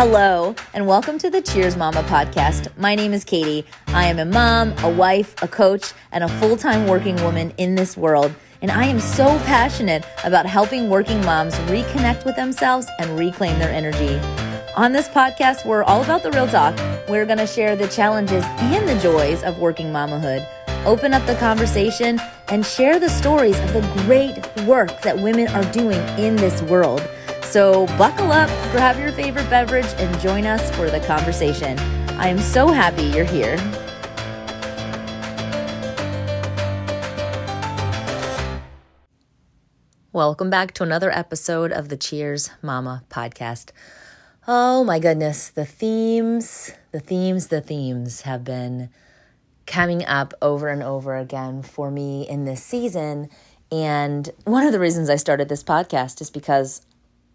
Hello, and welcome to the Cheers Mama podcast. My name is Katie. I am a mom, a wife, a coach, and a full time working woman in this world. And I am so passionate about helping working moms reconnect with themselves and reclaim their energy. On this podcast, we're all about the real talk. We're going to share the challenges and the joys of working mamahood, open up the conversation, and share the stories of the great work that women are doing in this world. So buckle up, grab your favorite beverage, and join us for the conversation. I am so happy you're here. Welcome back to another episode of the Cheers Mama podcast. Oh my goodness, the themes, the themes, the themes have been coming up over and over again for me in this season. And one of the reasons I started this podcast is because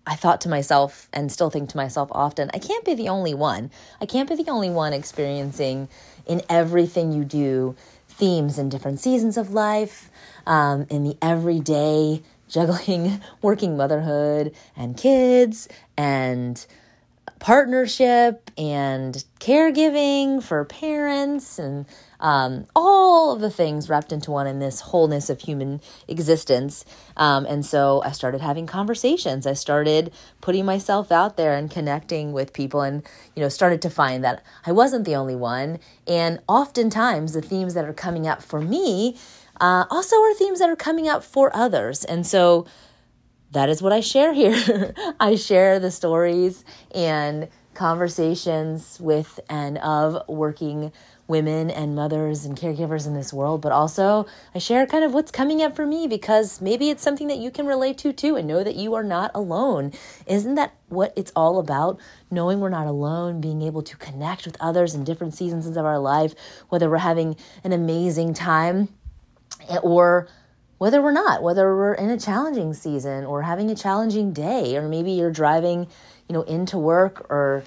I thought to myself and still think to myself often, I can't be the only one. I can't be the only one experiencing in everything you do themes in different seasons of life, um, in the everyday juggling working motherhood and kids and partnership and caregiving for parents and um, all of the things wrapped into one in this wholeness of human existence. Um, and so I started having conversations. I started putting myself out there and connecting with people, and you know, started to find that I wasn't the only one. And oftentimes, the themes that are coming up for me uh, also are themes that are coming up for others. And so that is what I share here. I share the stories and conversations with and of working women and mothers and caregivers in this world, but also I share kind of what's coming up for me because maybe it's something that you can relate to too and know that you are not alone. Isn't that what it's all about? Knowing we're not alone, being able to connect with others in different seasons of our life, whether we're having an amazing time or whether we're not, whether we're in a challenging season or having a challenging day, or maybe you're driving, you know, into work or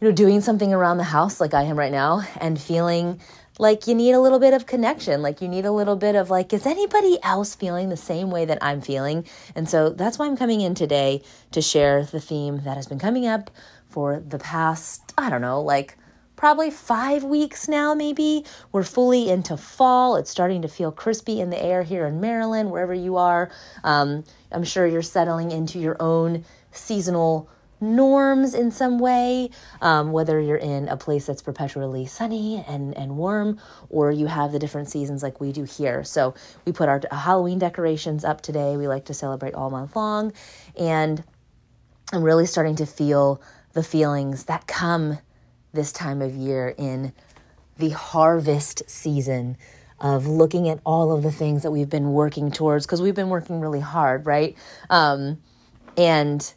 you know, doing something around the house like I am right now and feeling like you need a little bit of connection, like you need a little bit of like, is anybody else feeling the same way that I'm feeling? And so that's why I'm coming in today to share the theme that has been coming up for the past, I don't know, like probably five weeks now, maybe. We're fully into fall. It's starting to feel crispy in the air here in Maryland, wherever you are. Um, I'm sure you're settling into your own seasonal norms in some way, um, whether you're in a place that's perpetually sunny and, and warm, or you have the different seasons like we do here. So we put our Halloween decorations up today. We like to celebrate all month long. And I'm really starting to feel the feelings that come this time of year in the harvest season of looking at all of the things that we've been working towards because we've been working really hard, right? Um, and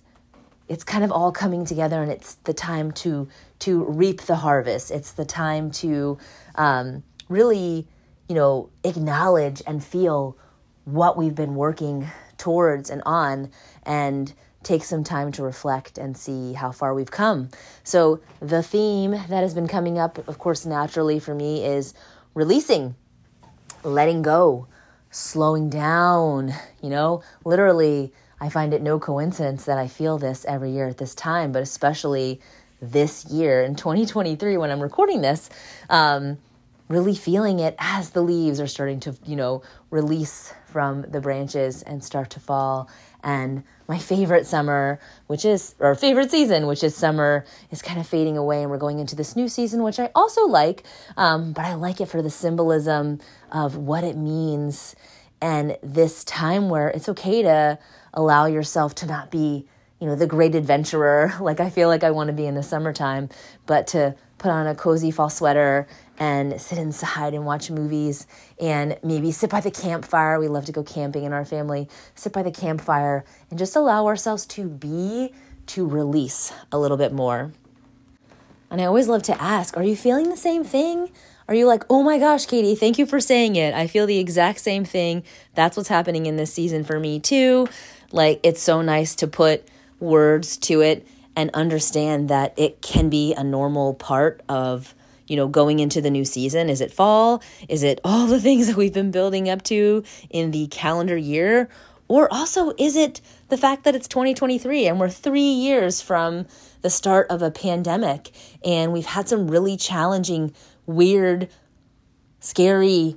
it's kind of all coming together and it's the time to to reap the harvest. It's the time to um, really you know acknowledge and feel what we've been working towards and on and take some time to reflect and see how far we've come. So the theme that has been coming up of course naturally for me is releasing letting go slowing down you know literally I find it no coincidence that I feel this every year at this time, but especially this year in 2023 when I'm recording this, um, really feeling it as the leaves are starting to, you know, release from the branches and start to fall. And my favorite summer, which is, or favorite season, which is summer, is kind of fading away. And we're going into this new season, which I also like. Um, but I like it for the symbolism of what it means and this time where it's okay to allow yourself to not be, you know, the great adventurer like I feel like I want to be in the summertime, but to put on a cozy fall sweater and sit inside and watch movies and maybe sit by the campfire. We love to go camping in our family. Sit by the campfire and just allow ourselves to be, to release a little bit more. And I always love to ask, are you feeling the same thing? Are you like, oh my gosh, Katie, thank you for saying it? I feel the exact same thing. That's what's happening in this season for me too. Like, it's so nice to put words to it and understand that it can be a normal part of you know going into the new season. Is it fall? Is it all the things that we've been building up to in the calendar year? Or also, is it the fact that it's 2023 and we're three years from the start of a pandemic and we've had some really challenging, weird, scary,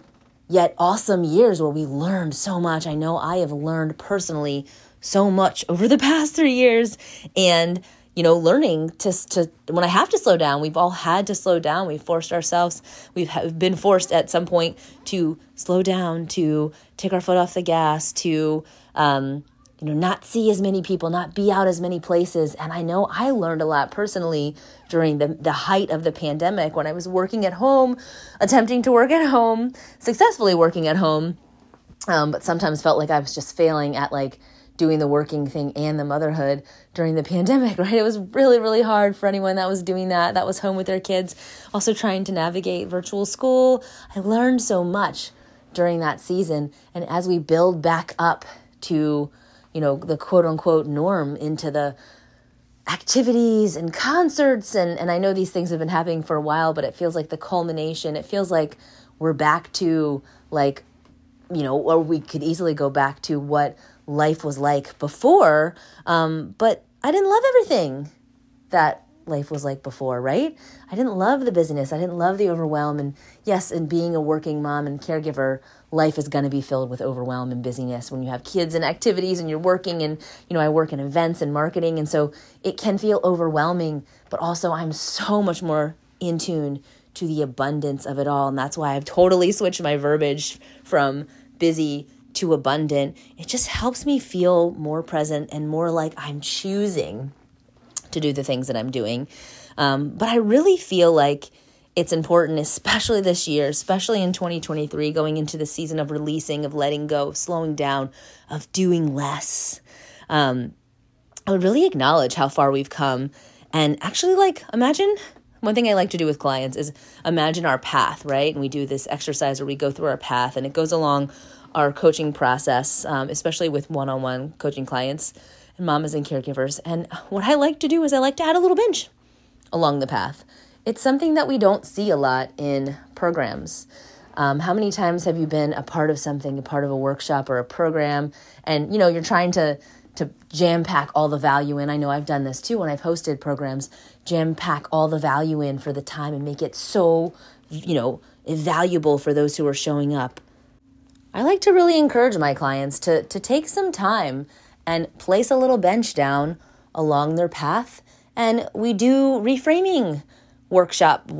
yet awesome years where we learned so much. I know I have learned personally so much over the past three years. And you know, learning to, to when I have to slow down, we've all had to slow down. We've forced ourselves, we've been forced at some point to slow down, to take our foot off the gas, to, um, you know, not see as many people, not be out as many places. And I know I learned a lot personally during the, the height of the pandemic when I was working at home, attempting to work at home, successfully working at home, um, but sometimes felt like I was just failing at like, doing the working thing and the motherhood during the pandemic, right? It was really, really hard for anyone that was doing that, that was home with their kids, also trying to navigate virtual school. I learned so much during that season. And as we build back up to, you know, the quote unquote norm into the activities and concerts and and I know these things have been happening for a while but it feels like the culmination it feels like we're back to like you know or we could easily go back to what life was like before. Um, but I didn't love everything that life was like before, right? I didn't love the busyness. I didn't love the overwhelm. And yes, in being a working mom and caregiver, life is going to be filled with overwhelm and busyness when you have kids and activities and you're working. And, you know, I work in events and marketing. And so it can feel overwhelming, but also I'm so much more in tune to the abundance of it all. And that's why I've totally switched my verbiage from busy to abundant, it just helps me feel more present and more like I'm choosing to do the things that I'm doing. Um, but I really feel like it's important, especially this year, especially in 2023, going into the season of releasing, of letting go, of slowing down, of doing less. Um, I would really acknowledge how far we've come and actually, like, imagine one thing I like to do with clients is imagine our path, right? And we do this exercise where we go through our path and it goes along our coaching process, um, especially with one on one coaching clients and mamas and caregivers. And what I like to do is I like to add a little bench along the path. It's something that we don't see a lot in programs. Um, how many times have you been a part of something, a part of a workshop or a program, and you know you're trying to to jam pack all the value in. I know I've done this too when I've hosted programs, jam pack all the value in for the time and make it so, you know, valuable for those who are showing up. I like to really encourage my clients to, to take some time and place a little bench down along their path. And we do reframing workshop,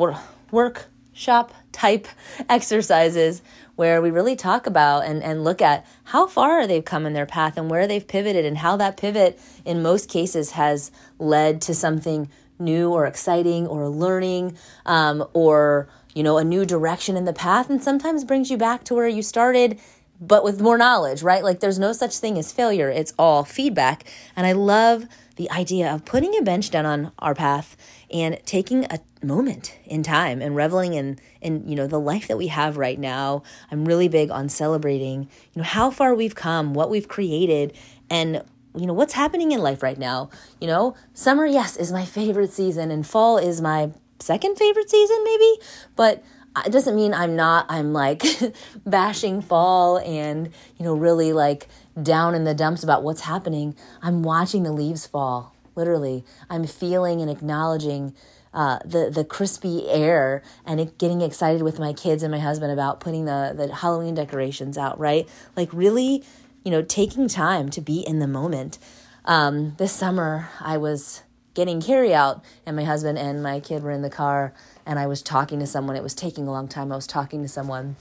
workshop type exercises where we really talk about and, and look at how far they've come in their path and where they've pivoted and how that pivot in most cases has led to something new or exciting or learning um, or you know, a new direction in the path and sometimes brings you back to where you started but with more knowledge, right? Like there's no such thing as failure. It's all feedback. And I love the idea of putting a bench down on our path and taking a moment in time and reveling in in you know the life that we have right now. I'm really big on celebrating, you know, how far we've come, what we've created and you know what's happening in life right now. You know, summer yes is my favorite season and fall is my second favorite season, maybe. But it doesn't mean I'm not, I'm like bashing fall and, you know, really like down in the dumps about what's happening. I'm watching the leaves fall, literally. I'm feeling and acknowledging uh, the the crispy air and getting excited with my kids and my husband about putting the the Halloween decorations out. Right, like really, you know, taking time to be in the moment. Um, this summer, I was getting carry out and my husband and my kid were in the car and I was talking to someone. It was taking a long time. I was talking to someone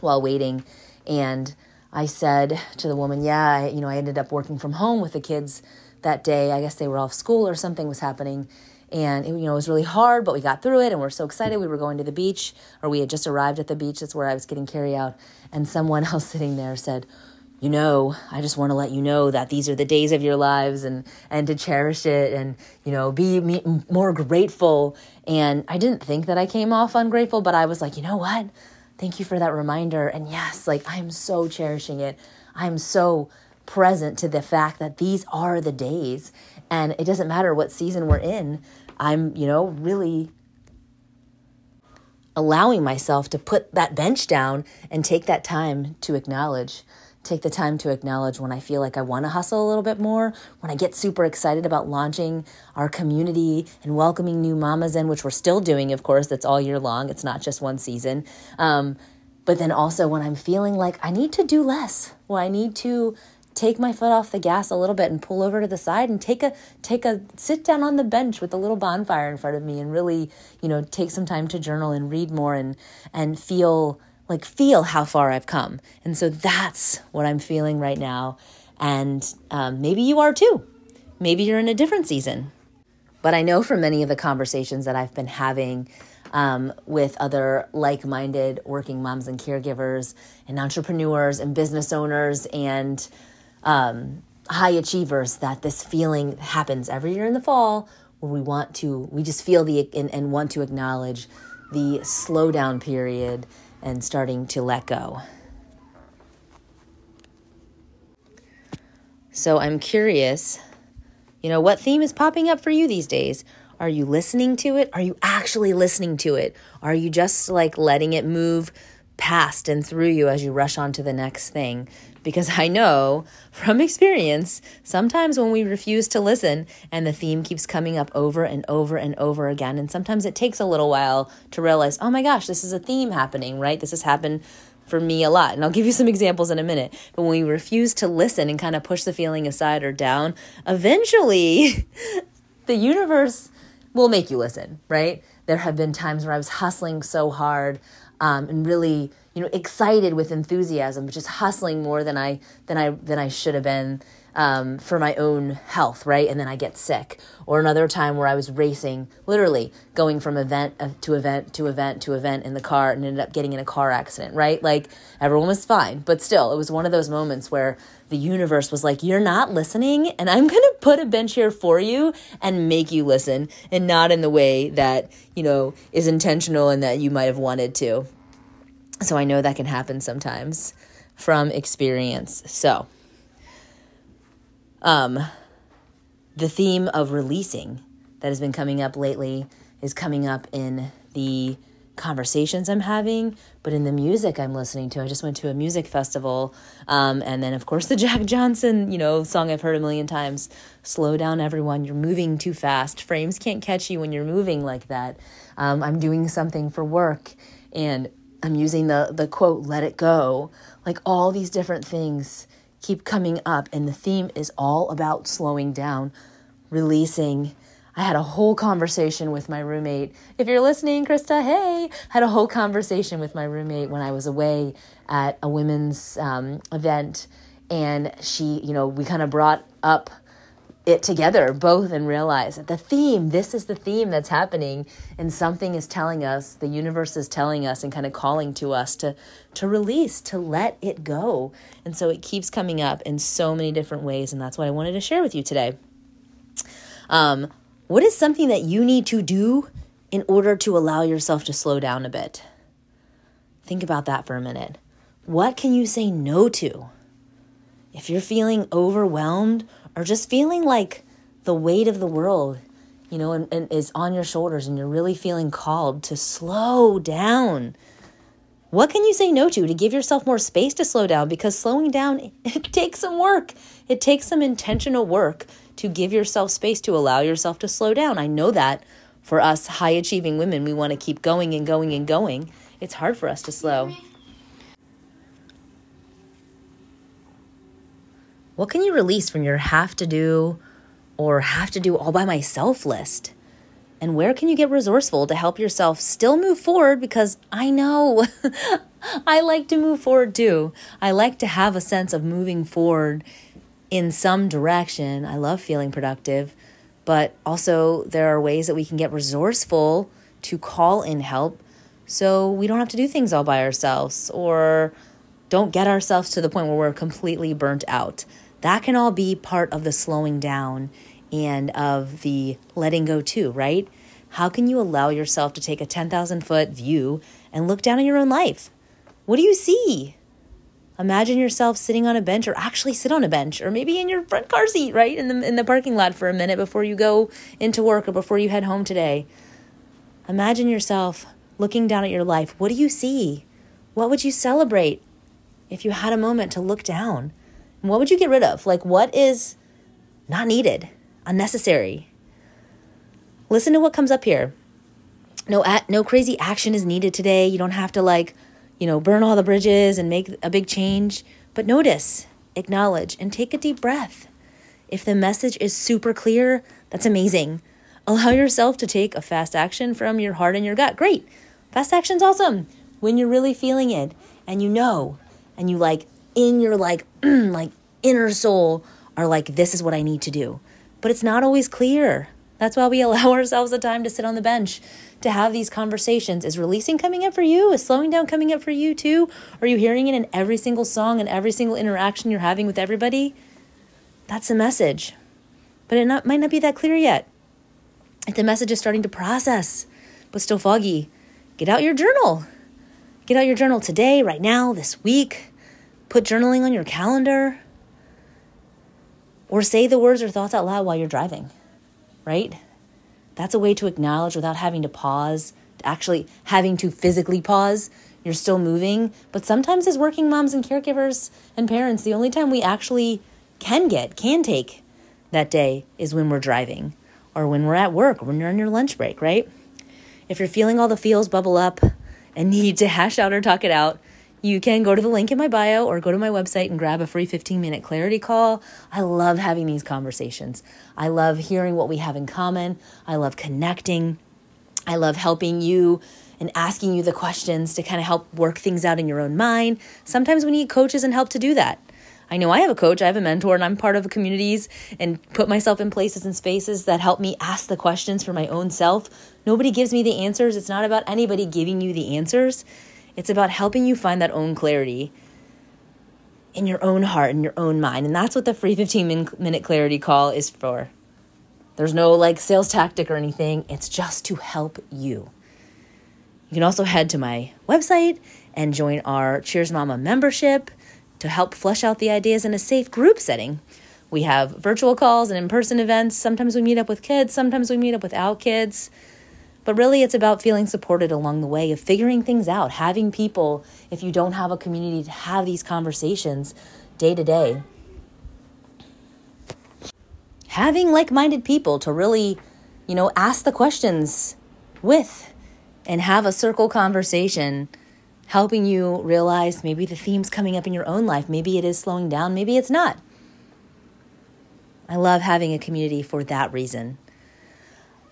while waiting and I said to the woman, "Yeah, I, you know, I ended up working from home with the kids that day. I guess they were off school or something was happening." And it, you know, it was really hard, but we got through it and we're so excited. We were going to the beach or we had just arrived at the beach. That's where I was getting carry out. And someone else sitting there said, you know, I just want to let you know that these are the days of your lives and and to cherish it and you know be more grateful. And I didn't think that I came off ungrateful, but I was like, you know what? Thank you for that reminder. And yes, like I'm so cherishing it. I'm so present to the fact that these are the days, and it doesn't matter what season we're in. I'm you know really allowing myself to put that bench down and take that time to acknowledge take the time to acknowledge when I feel like I want to hustle a little bit more, when I get super excited about launching our community and welcoming new mamas in, which we're still doing, of course, that's all year long. It's not just one season. Um, but then also when I'm feeling like I need to do less, or I need to take my foot off the gas a little bit and pull over to the side and take a take a sit down on the bench with a little bonfire in front of me and really you know take some time to journal and read more and and feel like feel how far I've come. And so that's what I'm feeling right now. And um, maybe you are too. Maybe you're in a different season. But I know from many of the conversations that I've been having um, with other like minded working moms and caregivers and entrepreneurs and business owners and um, high achievers that this feeling happens every year in the fall where we want to, we just feel the and, and want to acknowledge the slowdown period and starting to let go. So I'm curious, you know, what theme is popping up for you these days? Are you listening to it? Are you actually listening to it? Are you just like letting it move past and through you as you rush on to the next thing? Because I know from experience, sometimes when we refuse to listen and the theme keeps coming up over and over and over again, and sometimes it takes a little while to realize, oh my gosh, this is a theme happening, right? This has happened for me a lot. And I'll give you some examples in a minute. But when we refuse to listen and kind of push the feeling aside or down, eventually the universe will make you listen, right? There have been times where I was hustling so hard um, and really you know excited with enthusiasm just hustling more than i than i than i should have been um, for my own health right? And then i get sick. Or another time where i was racing literally going from event uh, to event to event to event in the car and ended up getting in a car accident right? Like everyone was fine. But still it was one of those moments where the universe was like you're not listening and i'm to put a bench here for you and make you listen and not in the way that you know is intentional and that you might have wanted to. So I know that can happen sometimes from experience. So, um, the theme of releasing that has been coming up lately is coming up in the conversations I'm having, but in the music I'm listening to. I just went to a music festival, um, and then of course the Jack Johnson, you know, song I've heard a million times. Slow down, everyone! You're moving too fast. Frames can't catch you when you're moving like that. Um, I'm doing something for work, and I'm using the the quote let it go. Like all these different things keep coming up and the theme is all about slowing down, releasing. I had a whole conversation with my roommate. If you're listening, Krista, hey, had a whole conversation with my roommate when I was away at a women's um, event, and she, you know, we kind of brought up it together both and realize that the theme this is the theme that's happening and something is telling us the universe is telling us and kind of calling to us to to release to let it go. And so it keeps coming up in so many different ways and that's what i wanted to share with you today. Um, what is something that you need to do in order to allow yourself to slow down a bit? Think about that for a minute. What can you say no to? If you're feeling overwhelmed or just feeling like the weight of the world, you know, and, and is on your shoulders and you're really feeling called to slow down. What can you say no to to give yourself more space to slow down? Because slowing down, it takes some work. It takes some intentional work to give yourself space to allow yourself to slow down. I know that for us high achieving women, we want to keep going and going and going. It's hard for us to slow. What can you release from your have to do or have to do all by myself list? And where can you get resourceful to help yourself still move forward? Because I know I like to move forward too. I like to have a sense of moving forward in some direction. I love feeling productive, but also there are ways that we can get resourceful to call in help so we don't have to do things all by ourselves or don't get ourselves to the point where we're completely burnt out. That can all be part of the slowing down and of the letting go, too, right? How can you allow yourself to take a 10,000 foot view and look down on your own life? What do you see? Imagine yourself sitting on a bench, or actually sit on a bench, or maybe in your front car seat, right? In the, in the parking lot for a minute before you go into work or before you head home today. Imagine yourself looking down at your life. What do you see? What would you celebrate? if you had a moment to look down? What would you get rid of? Like, what is not needed, unnecessary? Listen to what comes up here. No, no crazy action is needed today. You don't have to, like, you know, burn all the bridges and make a big change. But notice, acknowledge, and take a deep breath. If the message is super clear, that's amazing. Allow yourself to take a fast action from your heart and your gut. Great. Fast action's awesome. When you're really feeling it and you know and you like in your like like inner soul are like this is what I need to do. But it's not always clear. That's why we allow ourselves the time to sit on the bench to have these conversations. Is releasing coming up for you? Is slowing down coming up for you too? Are you hearing it in every single song and every single interaction you're having with everybody? That's the message. But it not, might not be that clear yet. If the message is starting to process, but still foggy, get out your journal. Get out your journal today, right now, this week. Put journaling on your calendar. Or say the words or thoughts out loud while you're driving, right? That's a way to acknowledge without having to pause, actually having to physically pause. You're still moving. But sometimes, as working moms and caregivers and parents, the only time we actually can get, can take that day is when we're driving or when we're at work, or when you're on your lunch break, right? If you're feeling all the feels bubble up and need to hash out or talk it out, you can go to the link in my bio or go to my website and grab a free 15 minute clarity call. I love having these conversations. I love hearing what we have in common. I love connecting. I love helping you and asking you the questions to kind of help work things out in your own mind. Sometimes we need coaches and help to do that. I know I have a coach, I have a mentor, and I'm part of communities and put myself in places and spaces that help me ask the questions for my own self. Nobody gives me the answers. It's not about anybody giving you the answers, it's about helping you find that own clarity in your own heart and your own mind. And that's what the free 15 minute clarity call is for. There's no like sales tactic or anything, it's just to help you. You can also head to my website and join our Cheers Mama membership to help flesh out the ideas in a safe group setting. We have virtual calls and in person events. Sometimes we meet up with kids, sometimes we meet up without kids. But really, it's about feeling supported along the way of figuring things out, having people, if you don't have a community, to have these conversations day to day. Having like minded people to really, you know, ask the questions with and have a circle conversation helping you realize maybe the theme's coming up in your own life. Maybe it is slowing down, maybe it's not. I love having a community for that reason.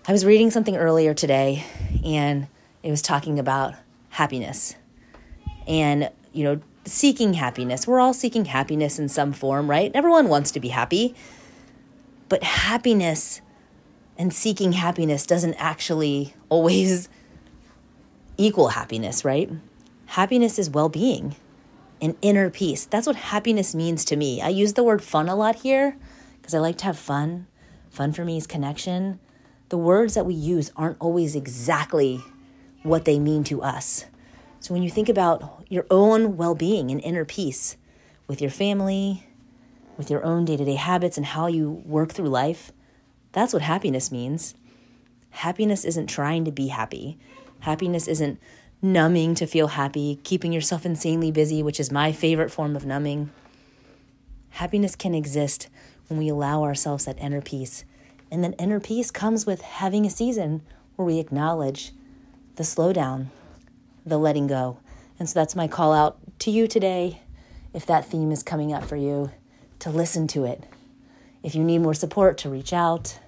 I was reading something earlier today and it was talking about happiness and, you know, seeking happiness. We're all seeking happiness in some form, right? Everyone wants to be happy. But happiness and seeking happiness doesn't actually always equal happiness, right? Happiness is well being and inner peace. That's what happiness means to me. I use the word fun a lot here because I like to have fun. Fun for me is connection. The words that we use aren't always exactly what they mean to us. So when you think about your own well being and inner peace with your family, with your own day to day habits, and how you work through life, that's what happiness means. Happiness isn't trying to be happy. Happiness isn't numbing to feel happy, keeping yourself insanely busy, which is my favorite form of numbing. Happiness can exist when we allow ourselves that inner peace. And that inner peace comes with having a season where we acknowledge the slowdown, the letting go. And so that's my call out to you today. If that theme is coming up for you, to listen to it. If you need more support, to reach out.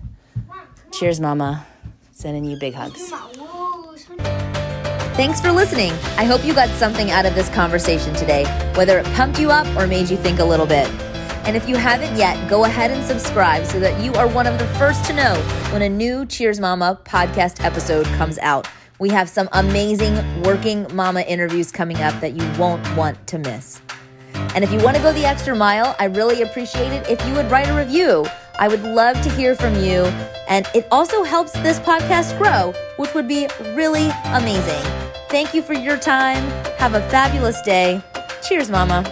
Cheers, Mama. Sending you big hugs. Thanks for listening. I hope you got something out of this conversation today, whether it pumped you up or made you think a little bit. And if you haven't yet, go ahead and subscribe so that you are one of the first to know when a new Cheers Mama podcast episode comes out. We have some amazing working mama interviews coming up that you won't want to miss. And if you want to go the extra mile, I really appreciate it if you would write a review. I would love to hear from you. And it also helps this podcast grow, which would be really amazing. Thank you for your time. Have a fabulous day. Cheers, Mama.